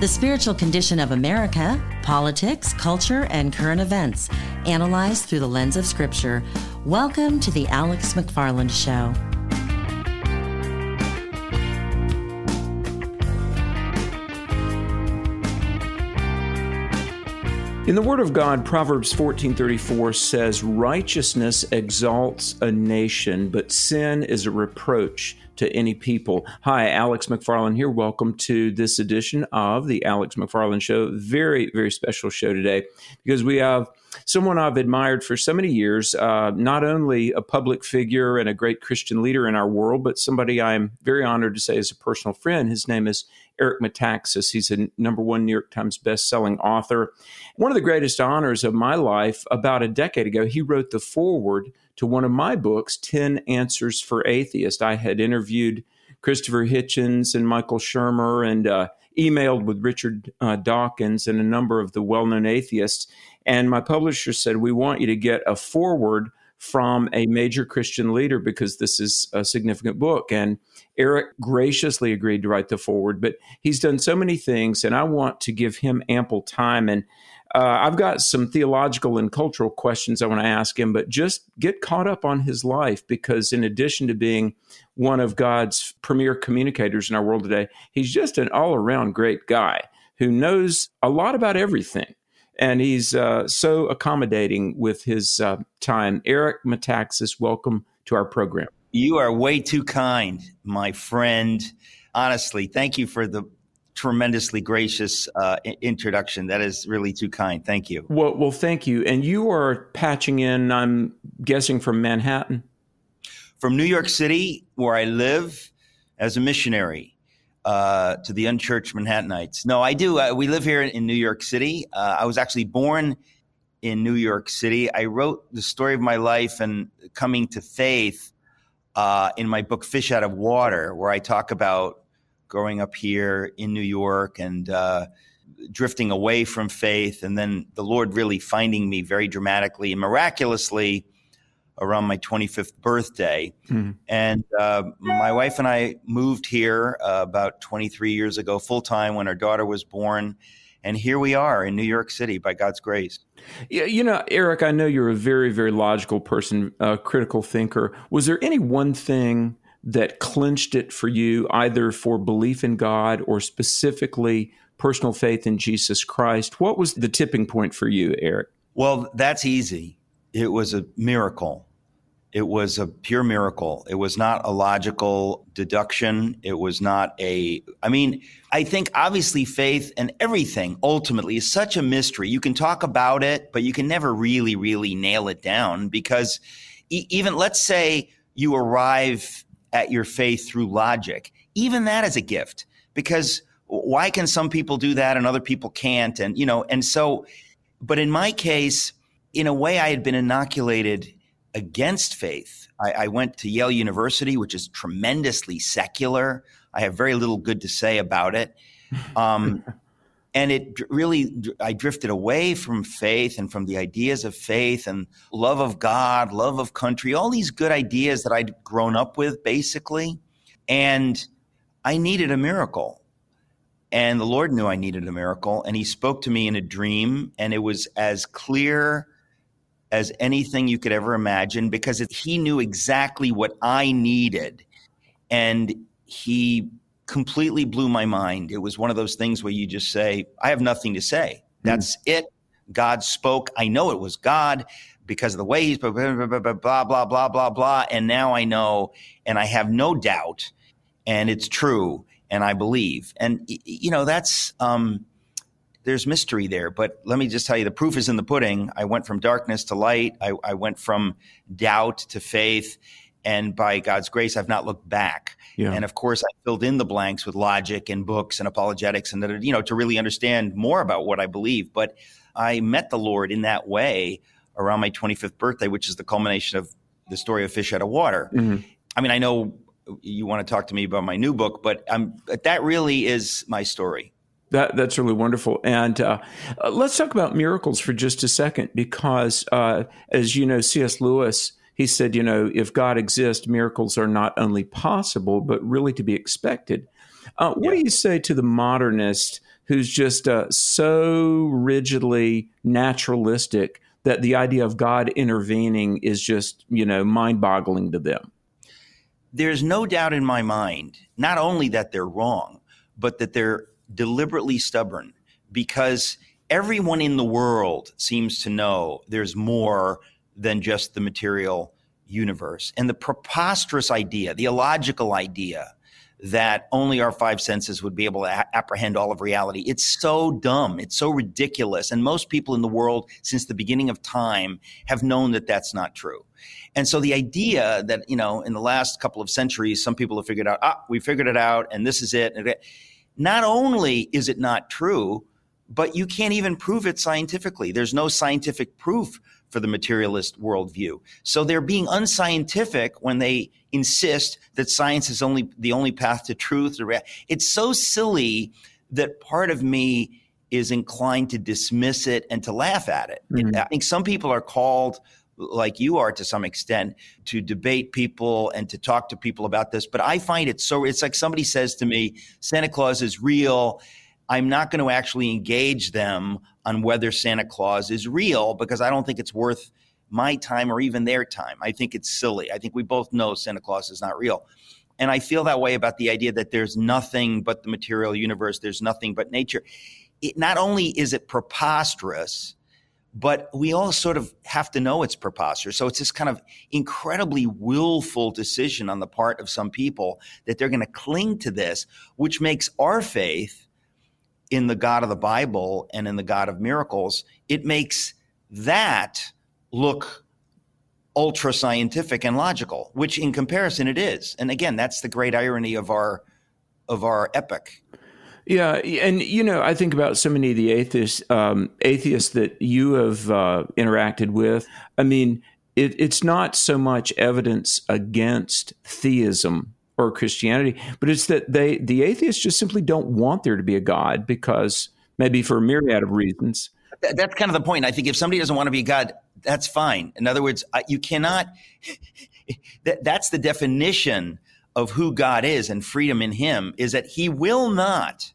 the spiritual condition of America, politics, culture, and current events, analyzed through the lens of Scripture. Welcome to the Alex McFarland Show. In the Word of God, Proverbs 14:34 says, "Righteousness exalts a nation, but sin is a reproach to any people." Hi, Alex McFarland here. Welcome to this edition of the Alex McFarland Show. Very, very special show today because we have someone I've admired for so many years, uh, not only a public figure and a great Christian leader in our world, but somebody I'm very honored to say is a personal friend. His name is Eric Metaxas. He's a number one New York Times best-selling author. One of the greatest honors of my life, about a decade ago, he wrote the foreword to one of my books, 10 Answers for Atheists. I had interviewed Christopher Hitchens and Michael Shermer and uh, emailed with Richard uh, Dawkins and a number of the well known atheists. And my publisher said, We want you to get a foreword from a major Christian leader because this is a significant book. And Eric graciously agreed to write the foreword, but he's done so many things, and I want to give him ample time. And uh, I've got some theological and cultural questions I want to ask him, but just get caught up on his life because, in addition to being one of God's premier communicators in our world today, he's just an all around great guy who knows a lot about everything and he's uh, so accommodating with his uh, time. Eric Metaxas, welcome to our program. You are way too kind, my friend. Honestly, thank you for the tremendously gracious uh, introduction. That is really too kind. Thank you. Well, well, thank you. And you are patching in. I'm guessing from Manhattan, from New York City, where I live as a missionary uh, to the unchurched Manhattanites. No, I do. Uh, we live here in New York City. Uh, I was actually born in New York City. I wrote the story of my life and coming to faith uh, in my book Fish Out of Water, where I talk about growing up here in New York and uh, drifting away from faith, and then the Lord really finding me very dramatically and miraculously around my 25th birthday. Mm-hmm. And uh, my wife and I moved here uh, about 23 years ago, full time, when our daughter was born. And here we are in New York City by God's grace. Yeah, you know, Eric, I know you're a very, very logical person, a critical thinker. Was there any one thing that clinched it for you, either for belief in God or specifically personal faith in Jesus Christ? What was the tipping point for you, Eric? Well, that's easy. It was a miracle. It was a pure miracle. It was not a logical deduction. It was not a, I mean, I think obviously faith and everything ultimately is such a mystery. You can talk about it, but you can never really, really nail it down because e- even let's say you arrive at your faith through logic, even that is a gift because why can some people do that and other people can't? And, you know, and so, but in my case, in a way, I had been inoculated against faith. I, I, went to Yale University, which is tremendously secular. I have very little good to say about it. Um, and it really, I drifted away from faith and from the ideas of faith and love of God, love of country, all these good ideas that I'd grown up with, basically. And I needed a miracle. And the Lord knew I needed a miracle. And He spoke to me in a dream, and it was as clear as anything you could ever imagine because it, he knew exactly what I needed. And he completely blew my mind. It was one of those things where you just say, I have nothing to say. Hmm. That's mm. it. God spoke. I know it was God because of the way he's blah, blah, blah, blah, blah, blah, blah, blah. And now I know, and I have no doubt, and it's true, and I believe. And, you know, that's, um, there's mystery there. But let me just tell you, the proof is in the pudding. I went from darkness to light. I, I went from doubt to faith. And by God's grace, I've not looked back. Yeah. And of course, I filled in the blanks with logic and books and apologetics and, you know, to really understand more about what I believe. But I met the Lord in that way around my 25th birthday, which is the culmination of the story of Fish Out of Water. Mm-hmm. I mean, I know you want to talk to me about my new book, but I'm, that really is my story. That that's really wonderful. And uh, uh, let's talk about miracles for just a second, because uh, as you know, C.S. Lewis he said, you know, if God exists, miracles are not only possible but really to be expected. Uh, what Yeah. do you say to the modernist who's just uh, so rigidly naturalistic that the idea of God intervening is just, you know, mind boggling to them? There's no doubt in my mind, not only that they're wrong, but that they're deliberately stubborn because everyone in the world seems to know there's more than just the material universe. And the preposterous idea, the illogical idea that only our five senses would be able to a- apprehend all of reality. It's so dumb. It's so ridiculous. And most people in the world since the beginning of time have known that that's not true. And so the idea that, you know, in the last couple of centuries, some people have figured out, ah, we figured it out and this is it. Not only is it not true, but you can't even prove it scientifically. There's no scientific proof for the materialist worldview. So they're being unscientific when they insist that science is only the only path to truth. It's so silly that part of me is inclined to dismiss it and to laugh at it. Mhm. I think some people are called like you are to some extent to debate people and to talk to people about this but i find it so it's like somebody says to me santa claus is real. I'm not going to actually engage them on whether santa claus is real because i don't think it's worth my time or even their time. I think it's silly. I think we both know santa claus is not real. And i feel that way about the idea that there's nothing but the material universe there's nothing but nature. It, not only is it preposterous but we all sort of have to know it's preposterous. So it's this kind of incredibly willful decision on the part of some people that they're going to cling to this, which makes our faith in the God of the Bible and in the God of miracles, it makes that look ultra scientific and logical, which in comparison it is. And again, that's the great irony of our of our epic. Yeah, and you know, I think about so many of the atheists, um, atheists that you have uh, interacted with. I mean, it, it's not so much evidence against theism or Christianity, but it's that they, the atheists, just simply don't want there to be a God because maybe for a myriad of reasons. That's kind of the point. I think if somebody doesn't want to be God, that's fine. In other words, you cannot. that, that's the definition of who God is and freedom in Him is that He will not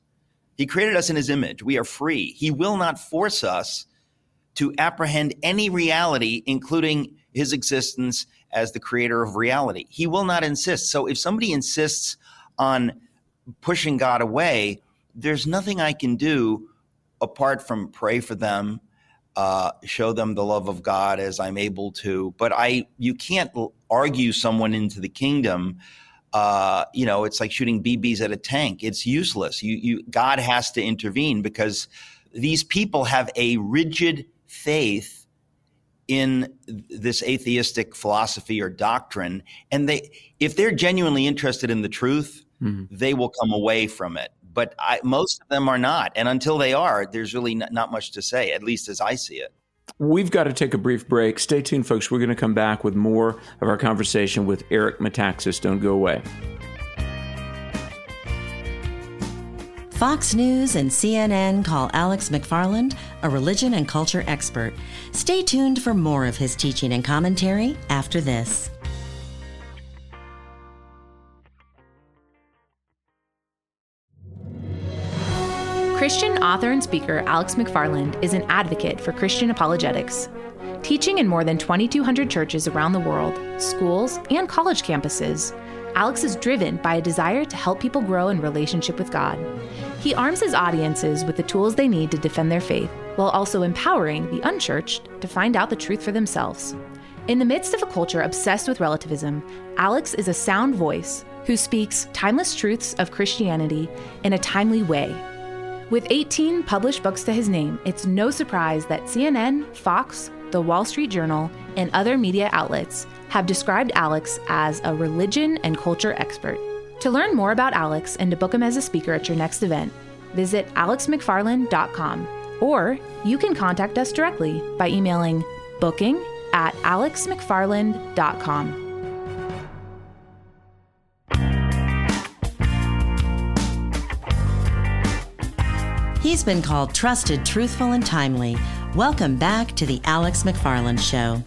he created us in his image. We are free. He will not force us to apprehend any reality, including his existence as the creator of reality. He will not insist. So if somebody insists on pushing God away, there's nothing I can do apart from pray for them, uh, show them the love of God as I'm able to. But I, you can't argue someone into the kingdom uh, you know, it's like shooting BBs at a tank. It's useless. You, you, God has to intervene because these people have a rigid faith in this atheistic philosophy or doctrine, and they, if they're genuinely interested in the truth, mm-hmm. they will come away from it. But I, most of them are not, and until they are, there's really not, not much to say, at least as I see it. We've got to take a brief break. Stay tuned, folks. We're going to come back with more of our conversation with Eric Metaxas. Don't go away. Fox News and CNN call Alex McFarland a religion and culture expert. Stay tuned for more of his teaching and commentary after this. Christian author and speaker Alex McFarland is an advocate for Christian apologetics. Teaching in more than 2,200 churches around the world, schools, and college campuses, Alex is driven by a desire to help people grow in relationship with God. He arms his audiences with the tools they need to defend their faith, while also empowering the unchurched to find out the truth for themselves. In the midst of a culture obsessed with relativism, Alex is a sound voice who speaks timeless truths of Christianity in a timely way with 18 published books to his name, it's no surprise that CNN, Fox, The Wall Street Journal, and other media outlets have described Alex as a religion and culture expert. To learn more about Alex and to book him as a speaker at your next event, visit alexmcfarland.com or you can contact us directly by emailing booking at alexmcfarland.com. He's been called trusted, truthful, and timely. Welcome back to the Alex McFarland Show.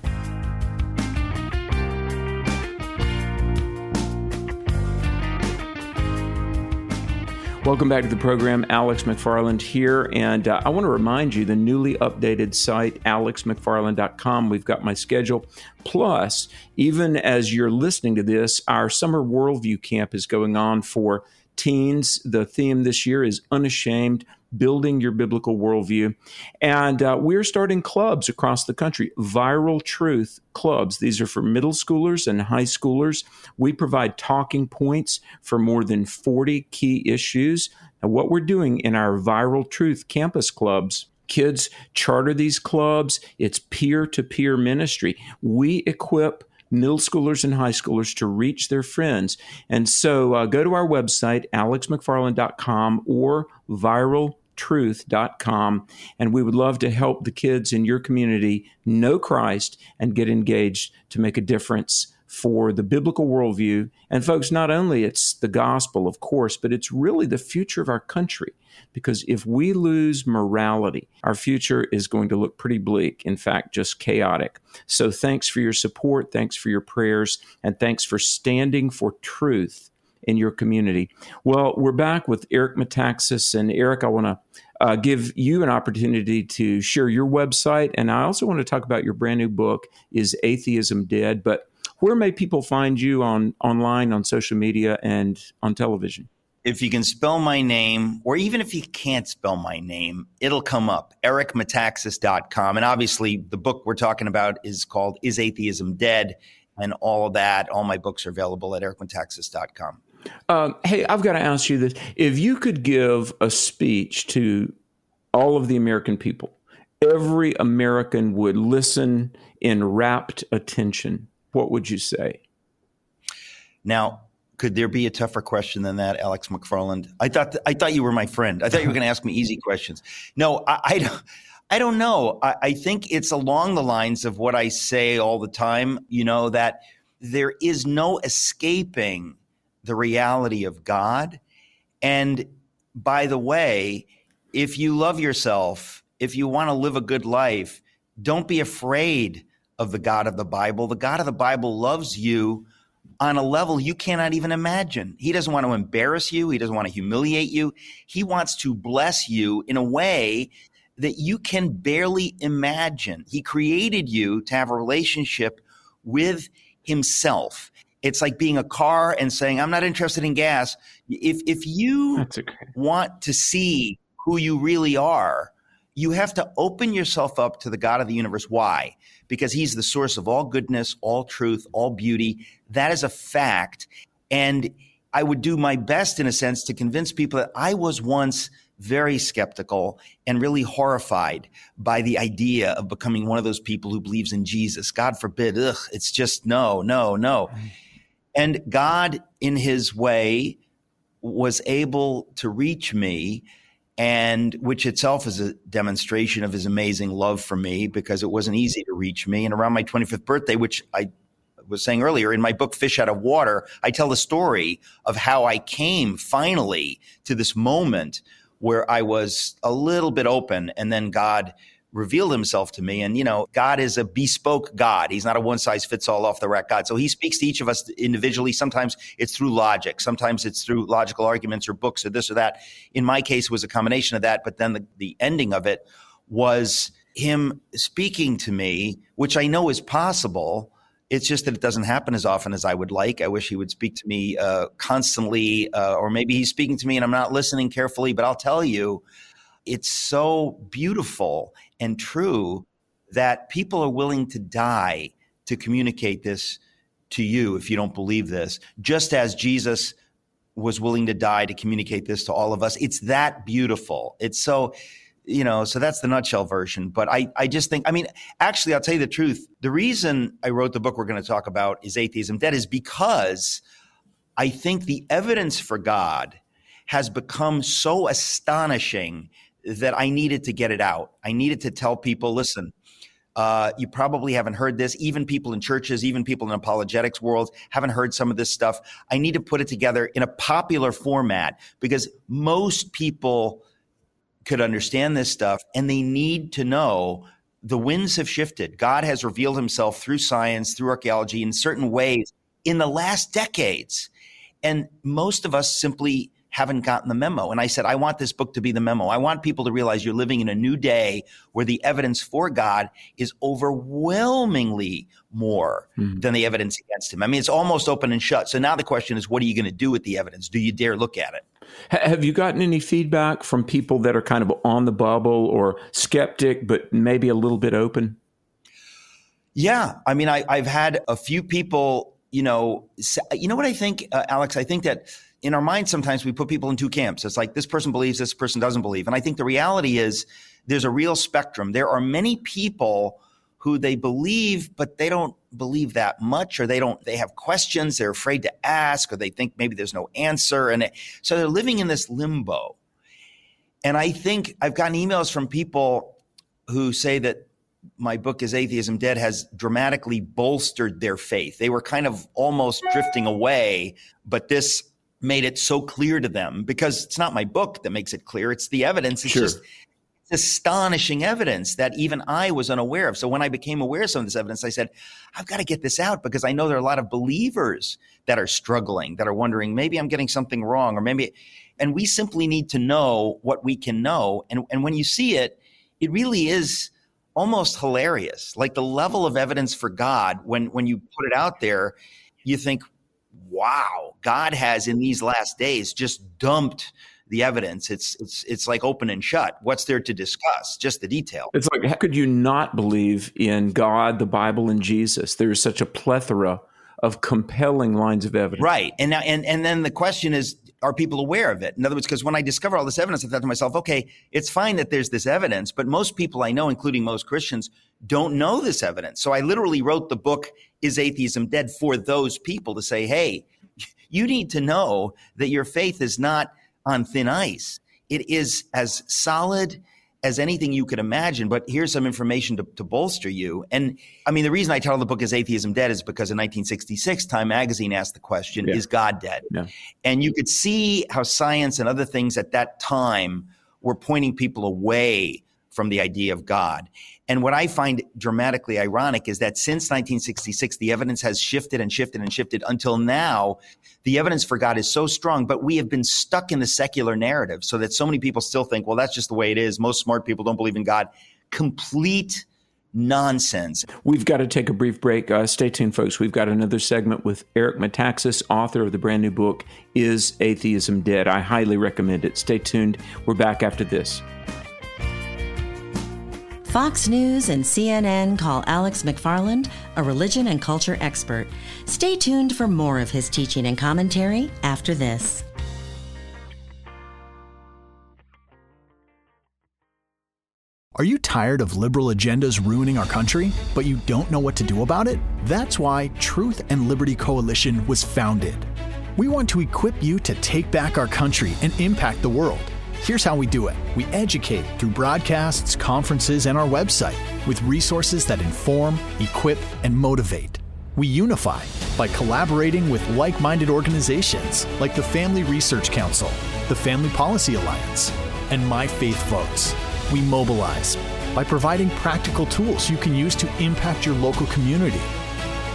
Welcome back to the program. Alex McFarland here. And uh, I want to remind you the newly updated site, alexmcfarland.com. We've got my schedule. Plus, even as you're listening to this, our summer worldview camp is going on for teens. The theme this year is unashamed building your biblical worldview. And uh, we're starting clubs across the country, viral truth clubs. These are for middle schoolers and high schoolers. We provide talking points for more than 40 key issues. And what we're doing in our viral truth campus clubs kids charter these clubs. It's peer to peer ministry. We equip middle schoolers and high schoolers to reach their friends. And so uh, go to our website, alexmcfarland.com or viraltruth.com, and we would love to help the kids in your community know Christ and get engaged to make a difference for the biblical worldview. And folks, not only it's the gospel, of course, but it's really the future of our country. Because if we lose morality, our future is going to look pretty bleak. In fact, just chaotic. So thanks for your support. Thanks for your prayers. And thanks for standing for truth in your community. Well, we're back with Eric Metaxas. And Eric, I want to uh, give you an opportunity to share your website. And I also want to talk about your brand new book, Is Atheism Dead? But where may people find you on online, on social media, and on television? If you can spell my name, or even if you can't spell my name, it'll come up. EricMetaxas.com. And obviously, the book we're talking about is called Is Atheism Dead? And all of that, all my books are available at EricMetaxas.com. Um, hey, I've got to ask you this. If you could give a speech to all of the American people, every American would listen in rapt attention what would you say? Now, could there be a tougher question than that, Alex McFarland? I thought th- I thought you were my friend. I thought you were going to ask me easy questions. No, I, I don't. I don't know. I, I think it's along the lines of what I say all the time. You know that there is no escaping the reality of God. And by the way, if you love yourself, if you want to live a good life, don't be afraid of the God of the Bible. The God of the Bible loves you on a level you cannot even imagine. He doesn't want to embarrass you, He doesn't want to humiliate you. He wants to bless you in a way that you can barely imagine. He created you to have a relationship with Himself. It's like being a car and saying, I'm not interested in gas. If, if you okay. want to see who you really are, you have to open yourself up to the God of the universe. Why? Because he's the source of all goodness, all truth, all beauty. That is a fact. And I would do my best, in a sense, to convince people that I was once very skeptical and really horrified by the idea of becoming one of those people who believes in Jesus. God forbid, ugh, it's just no, no, no. And God, in his way, was able to reach me and which itself is a demonstration of his amazing love for me because it wasn't easy to reach me. And around my 25th birthday, which I was saying earlier in my book, Fish Out of Water, I tell the story of how I came finally to this moment where I was a little bit open and then God revealed himself to me. And, you know, God is a bespoke God. He's not a one size fits all off the rack God. So he speaks to each of us individually. Sometimes it's through logic. Sometimes it's through logical arguments or books or this or that. In my case, it was a combination of that. But then the, the ending of it was him speaking to me, which I know is possible. It's just that it doesn't happen as often as I would like. I wish he would speak to me uh, constantly, uh, or maybe he's speaking to me and I'm not listening carefully. But I'll tell you, it's so beautiful and true that people are willing to die to communicate this to you if you don't believe this, just as Jesus was willing to die to communicate this to all of us. It's that beautiful. It's so, you know, so that's the nutshell version. But I, I just think, I mean, actually, I'll tell you the truth. The reason I wrote the book we're going to talk about is Atheism Dead is because I think the evidence for God has become so astonishing that I needed to get it out. I needed to tell people, listen, uh, you probably haven't heard this. Even people in churches, even people in apologetics world haven't heard some of this stuff. I need to put it together in a popular format because most people could understand this stuff and they need to know the winds have shifted. God has revealed himself through science, through archaeology in certain ways in the last decades. And most of us simply haven't gotten the memo. And I said, I want this book to be the memo. I want people to realize you're living in a new day where the evidence for God is overwhelmingly more mm-hmm. than the evidence against him. I mean, it's almost open and shut. So now the question is, what are you going to do with the evidence? Do you dare look at it? Have you gotten any feedback from people that are kind of on the bubble or skeptic, but maybe a little bit open? Yeah. I mean, I, have had a few people, you know, you know what I think, uh, Alex? I think that in our minds, sometimes we put people in two camps. It's like this person believes, this person doesn't believe. And I think the reality is there's a real spectrum. There are many people who they believe, but they don't believe that much, or they don't, they have questions, they're afraid to ask, or they think maybe there's no answer. And it, so they're living in this limbo. And I think I've gotten emails from people who say that my book is atheism dead has dramatically bolstered their faith they were kind of almost drifting away but this made it so clear to them because it's not my book that makes it clear. It's the evidence. It's sure. just it's astonishing evidence that even I was unaware of. So when I became aware of some of this evidence, I said, I've got to get this out because I know there are a lot of believers that are struggling, that are wondering, maybe I'm getting something wrong, or maybe, and we simply need to know what we can know. And, and when you see it, it really is almost hilarious. Like the level of evidence for God, when, when you put it out there, you think, wow, God has in these last days just dumped the evidence. It's it's it's like open and shut. What's there to discuss? Just the detail. It's like how could you not believe in God, the Bible, and Jesus? There is such a plethora of compelling lines of evidence. Right. And now and and then the question is are people aware of it? In other words, because when I discover all this evidence, I thought to myself, okay, it's fine that there's this evidence, but most people I know, including most Christians, don't know this evidence. So I literally wrote the book, Is Atheism Dead, for those people to say, hey, you need to know that your faith is not on thin ice. It is as solid as anything you could imagine. But here's some information to, to, bolster you. And I mean, the reason I title the book is Atheism Dead is because in 1966, Time Magazine asked the question, yeah. Is God dead? Yeah. And you could see how science and other things at that time were pointing people away from the idea of God. And what I find dramatically ironic is that since 1966, the evidence has shifted and shifted and shifted until now. The evidence for God is so strong, but we have been stuck in the secular narrative so that so many people still think, well, that's just the way it is. Most smart people don't believe in God. Complete nonsense. We've got to take a brief break. Uh, stay tuned, folks. We've got another segment with Eric Metaxas, author of the brand new book, Is Atheism Dead? I highly recommend it. Stay tuned. We're back after this. Fox News and CNN call Alex McFarland a religion and culture expert. Stay tuned for more of his teaching and commentary after this. Are you tired of liberal agendas ruining our country, but you don't know what to do about it? That's why Truth and Liberty Coalition was founded. We want to equip you to take back our country and impact the world. Here's how we do it we educate through broadcasts, conferences, and our website with resources that inform, equip, and motivate. We unify by collaborating with like minded organizations like the Family Research Council, the Family Policy Alliance, and My Faith Votes. We mobilize by providing practical tools you can use to impact your local community.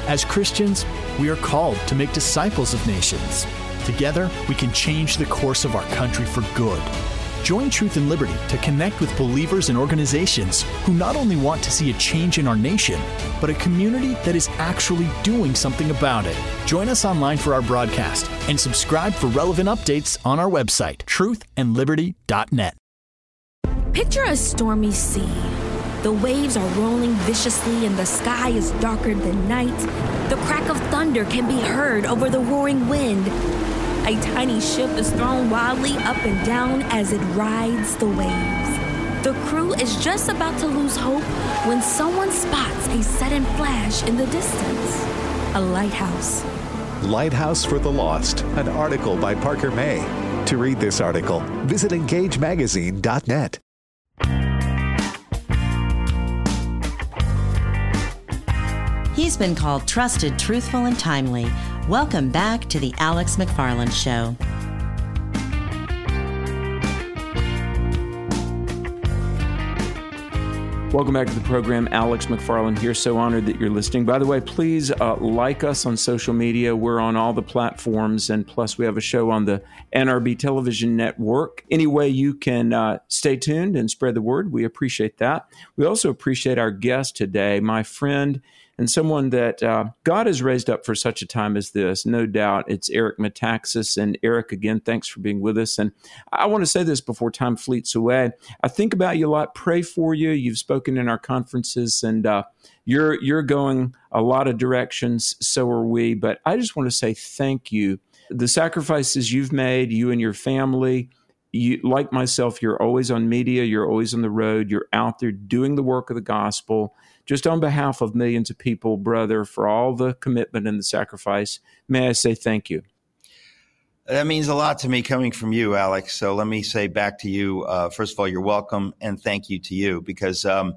As Christians, we are called to make disciples of nations. Together, we can change the course of our country for good Join Truth and Liberty to connect with believers and organizations who not only want to see a change in our nation, but a community that is actually doing something about it. Join us online for our broadcast and subscribe for relevant updates on our website, truthandliberty.net. Picture a stormy sea. The waves are rolling viciously and the sky is darker than night. The crack of thunder can be heard over the roaring wind. A tiny ship is thrown wildly up and down as it rides the waves. The crew is just about to lose hope when someone spots a sudden flash in the distance. A lighthouse. Lighthouse for the Lost, an article by Parker May. To read this article, visit engagemagazine.net. He's been called trusted, truthful, and timely Welcome back to the Alex McFarland Show. Welcome back to the program. Alex McFarland here. So honored that you're listening. By the way, please uh, like us on social media. We're on all the platforms, and plus, we have a show on the NRB Television Network. Any way you can uh, stay tuned and spread the word, we appreciate that. We also appreciate our guest today, my friend and someone that uh, God has raised up for such a time as this. No doubt it's Eric Metaxas. And Eric, again, thanks for being with us. And I want to say this before time fleets away. I think about you a lot, pray for you. You've spoken in our conferences, and uh, you're you're going a lot of directions. So are we. But I just want to say thank you. The sacrifices you've made, you and your family. You, like myself, you're always on media, you're always on the road, you're out there doing the work of the gospel just on behalf of millions of people, brother, for all the commitment and the sacrifice, may I say thank you. That means a lot to me coming from you, Alex. So let me say back to you, uh, first of all, you're welcome and thank you to you because, um,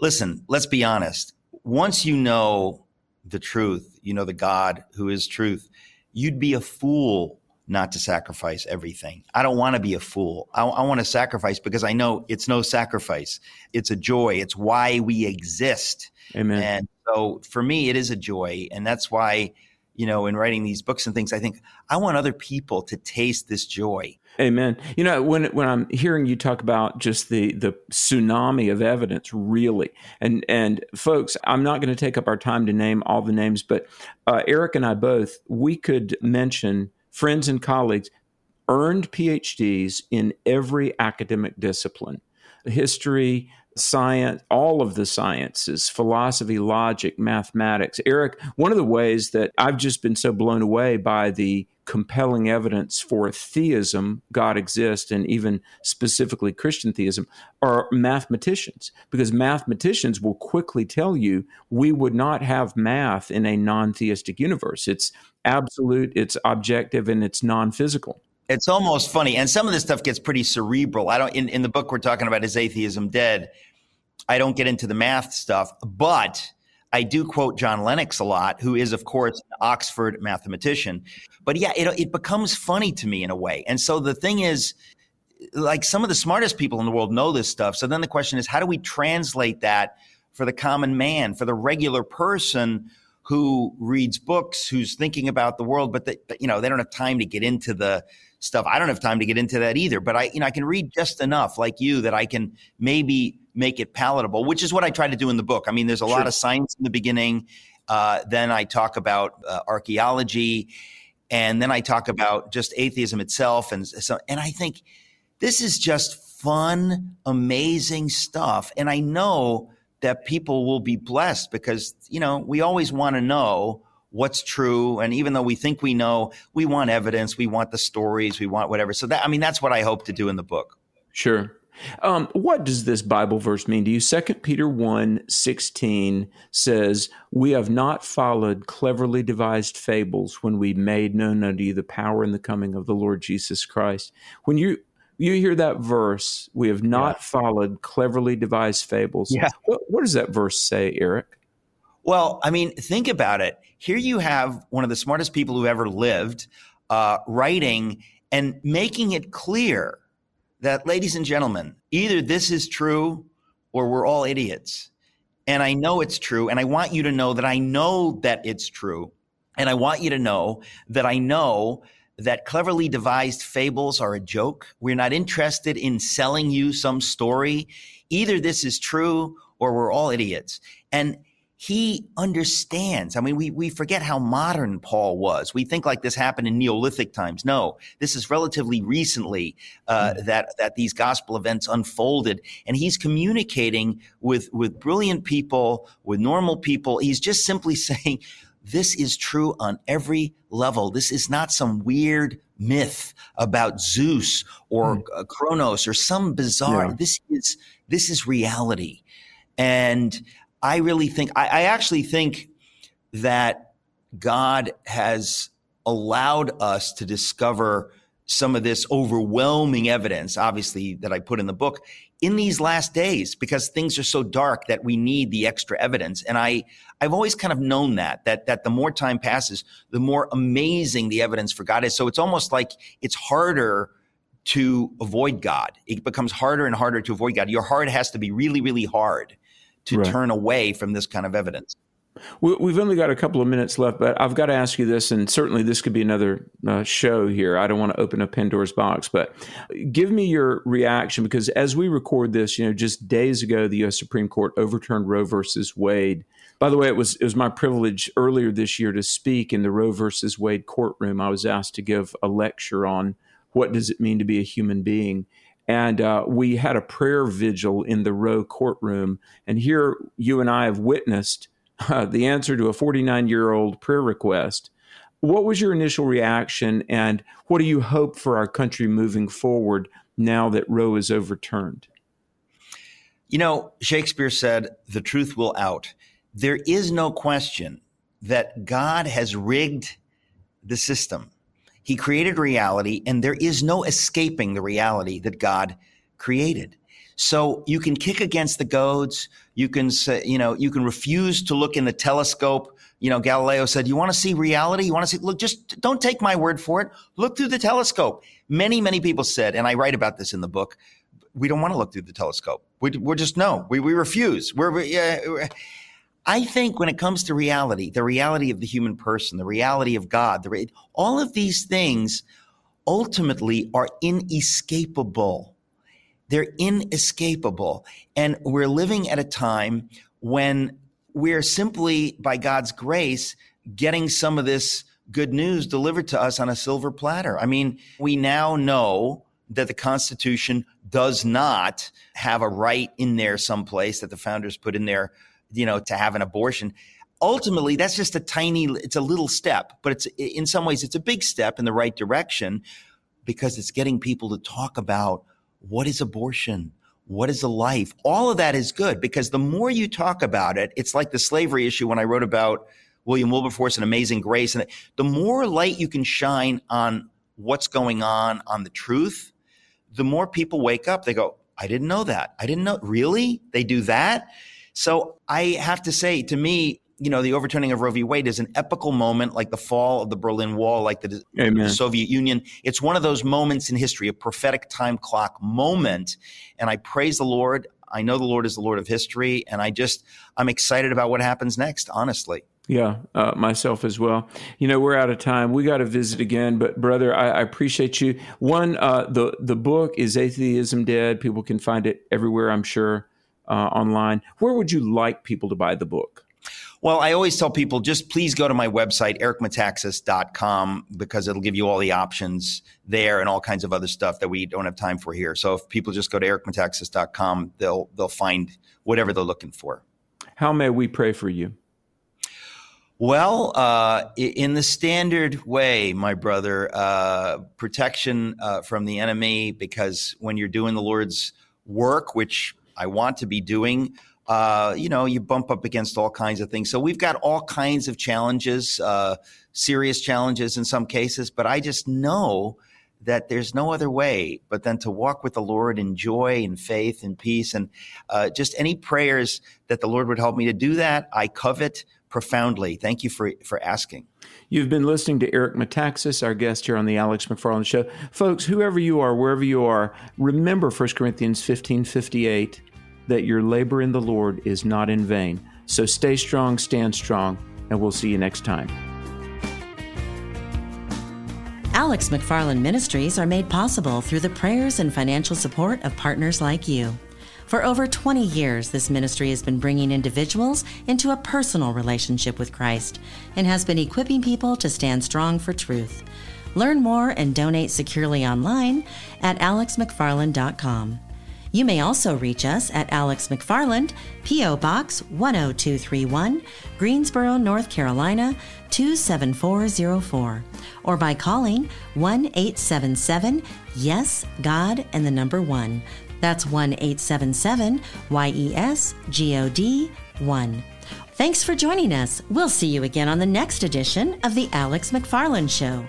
listen, let's be honest. Once you know the truth, you know the God who is truth, you'd be a fool not to sacrifice everything. I don't want to be a fool. I, I, want to sacrifice because I know it's no sacrifice. It's a joy. It's why we exist. Amen. And so for me, it is a joy. And that's why, you know, in writing these books and things, I think I want other people to taste this joy. Amen. You know, when when I'm hearing you talk about just the the tsunami of evidence, really, and and folks, I'm not going to take up our time to name all the names, but uh, Eric and I both we could mention friends and colleagues earned PhDs in every academic discipline history, science, all of the sciences, philosophy, logic, mathematics. Eric, one of the ways that I've just been so blown away by the compelling evidence for theism, God exists, and even specifically Christian theism, are mathematicians. Because mathematicians will quickly tell you we would not have math in a non theistic universe. It's absolute, it's objective, and it's non physical. It's almost funny. And some of this stuff gets pretty cerebral. I don't, in, in the book we're talking about, Is Atheism Dead? I don't get into the math stuff, but I do quote John Lennox a lot, who is, of course, an Oxford mathematician. But yeah, it, it becomes funny to me in a way. And so the thing is, like some of the smartest people in the world know this stuff. So then the question is, how do we translate that for the common man, for the regular person who reads books, who's thinking about the world, but, you know they don't have time to get into the stuff. I don't have time to get into that either. But I, you know, I can read just enough, like you, that I can maybe make it palatable, which is what I try to do in the book. I mean, there's a sure. lot of science in the beginning. Uh, then I talk about uh, archaeology, and then I talk about just atheism itself, and so. And I think this is just fun, amazing stuff. And I know that people will be blessed because, you know, we always want to know what's true. And even though we think we know, we want evidence, we want the stories, we want whatever. So that, I mean, that's what I hope to do in the book. Sure. Um, what does this Bible verse mean to you? Second Peter 1 16 says, We have not followed cleverly devised fables when we made known unto you the power and the coming of the Lord Jesus Christ. When you you hear that verse, we have not yeah. followed cleverly devised fables. Yeah. What, what does that verse say, Eric? Well, I mean, think about it. Here you have one of the smartest people who ever lived uh, writing and making it clear that, ladies and gentlemen, either this is true or we're all idiots. And I know it's true. And I want you to know that I know that it's true. And I want you to know that I know that cleverly devised fables are a joke. We're not interested in selling you some story. Either this is true or we're all idiots. And he understands. I mean, we, we forget how modern Paul was. We think like this happened in Neolithic times. No, this is relatively recently uh, mm. that that these gospel events unfolded, and he's communicating with with brilliant people, with normal people. He's just simply saying, this is true on every level. This is not some weird myth about Zeus or mm. Kronos or some bizarre. Yeah. This is this is reality, and I really think I, I actually think that God has allowed us to discover some of this overwhelming evidence, obviously, that I put in the book in these last days because things are so dark that we need the extra evidence. And I, I've always kind of known that, that, that the more time passes, the more amazing the evidence for God is. So it's almost like it's harder to avoid God. It becomes harder and harder to avoid God. Your heart has to be really, really hard to Right. turn away from this kind of evidence. We- We've only got a couple of minutes left, but I've got to ask you this, and certainly this could be another uh, show here. I don't want to open a Pandora's box, but give me your reaction because as we record this, you know, just days ago, the U.S. Supreme Court overturned Roe versus Wade. By the way, it was it was my privilege earlier this year to speak in the Roe versus Wade courtroom. I was asked to give a lecture on what does it mean to be a human being. And uh, we had a prayer vigil in the Roe courtroom. And here you and I have witnessed uh, the answer to a 49 year old prayer request. What was your initial reaction, and what do you hope for our country moving forward now that Roe is overturned? You know, Shakespeare said, the truth will out. There is no question that God has rigged the system. He created reality, and there is no escaping the reality that God created. So you can kick against the goads. You can say, you know, you can refuse to look in the telescope. You know, Galileo said, you want to see reality? You want to see, look, just don't take my word for it. Look through the telescope. Many, many people said, and I write about this in the book, we don't want to look through the telescope. We, we're just, no, we, we refuse. We're, we, yeah, I think when it comes to reality, the reality of the human person, the reality of God, the, all of these things ultimately are inescapable. They're inescapable. And we're living at a time when we're simply, by God's grace, getting some of this good news delivered to us on a silver platter. I mean, we now know that the Constitution does not have a right in there someplace that the founders put in there, you know, to have an abortion. Ultimately, that's just a tiny, it's a little step, but it's in some ways, it's a big step in the right direction because it's getting people to talk about what is abortion? What is a life? All of that is good because the more you talk about it, it's like the slavery issue when I wrote about William Wilberforce and Amazing Grace. And the more light you can shine on what's going on, on the truth, the more people wake up. They go, I didn't know that. I didn't know. Really? They do that? So I have to say, to me, you know, the overturning of Roe v. Wade is an epical moment, like the fall of the Berlin Wall, like the, Soviet Union. It's one of those moments in history, a prophetic time clock moment. And I praise the Lord. I know the Lord is the Lord of history, and I just I'm excited about what happens next. Honestly. Yeah, uh, myself as well. You know, we're out of time. We got to visit again, but brother, I, I appreciate you. One, uh, the the book is Atheism Dead. People can find it everywhere, I'm sure, uh, online. Where would you like people to buy the book? Well, I always tell people just please go to my website, ericmetaxas.com, because it'll give you all the options there and all kinds of other stuff that we don't have time for here. So if people just go to ericmetaxas.com, they'll they'll find whatever they're looking for. How may we pray for you? Well, uh, in the standard way, my brother, uh, protection uh, from the enemy, because when you're doing the Lord's work, which I want to be doing, uh, you know, you bump up against all kinds of things. So we've got all kinds of challenges, uh, serious challenges in some cases, but I just know that there's no other way but then to walk with the Lord in joy and faith and peace. And uh, just any prayers that the Lord would help me to do that, I covet profoundly. Thank you for, for asking. You've been listening to Eric Metaxas, our guest here on the Alex McFarland Show. Folks, whoever you are, wherever you are, remember 1 Corinthians 15 58 that your labor in the Lord is not in vain. So stay strong, stand strong, and we'll see you next time. Alex McFarland Ministries are made possible through the prayers and financial support of partners like you. For over 20 years, this ministry has been bringing individuals into a personal relationship with Christ and has been equipping people to stand strong for truth. Learn more and donate securely online at alexmcfarland.com. You may also reach us at Alex McFarland, P.O. Box 10231, Greensboro, North Carolina 27404, or by calling 1 877 Yes, God, and the number 1. That's 1 877 YES GOD 1. Thanks for joining us. We'll see you again on the next edition of The Alex McFarland Show.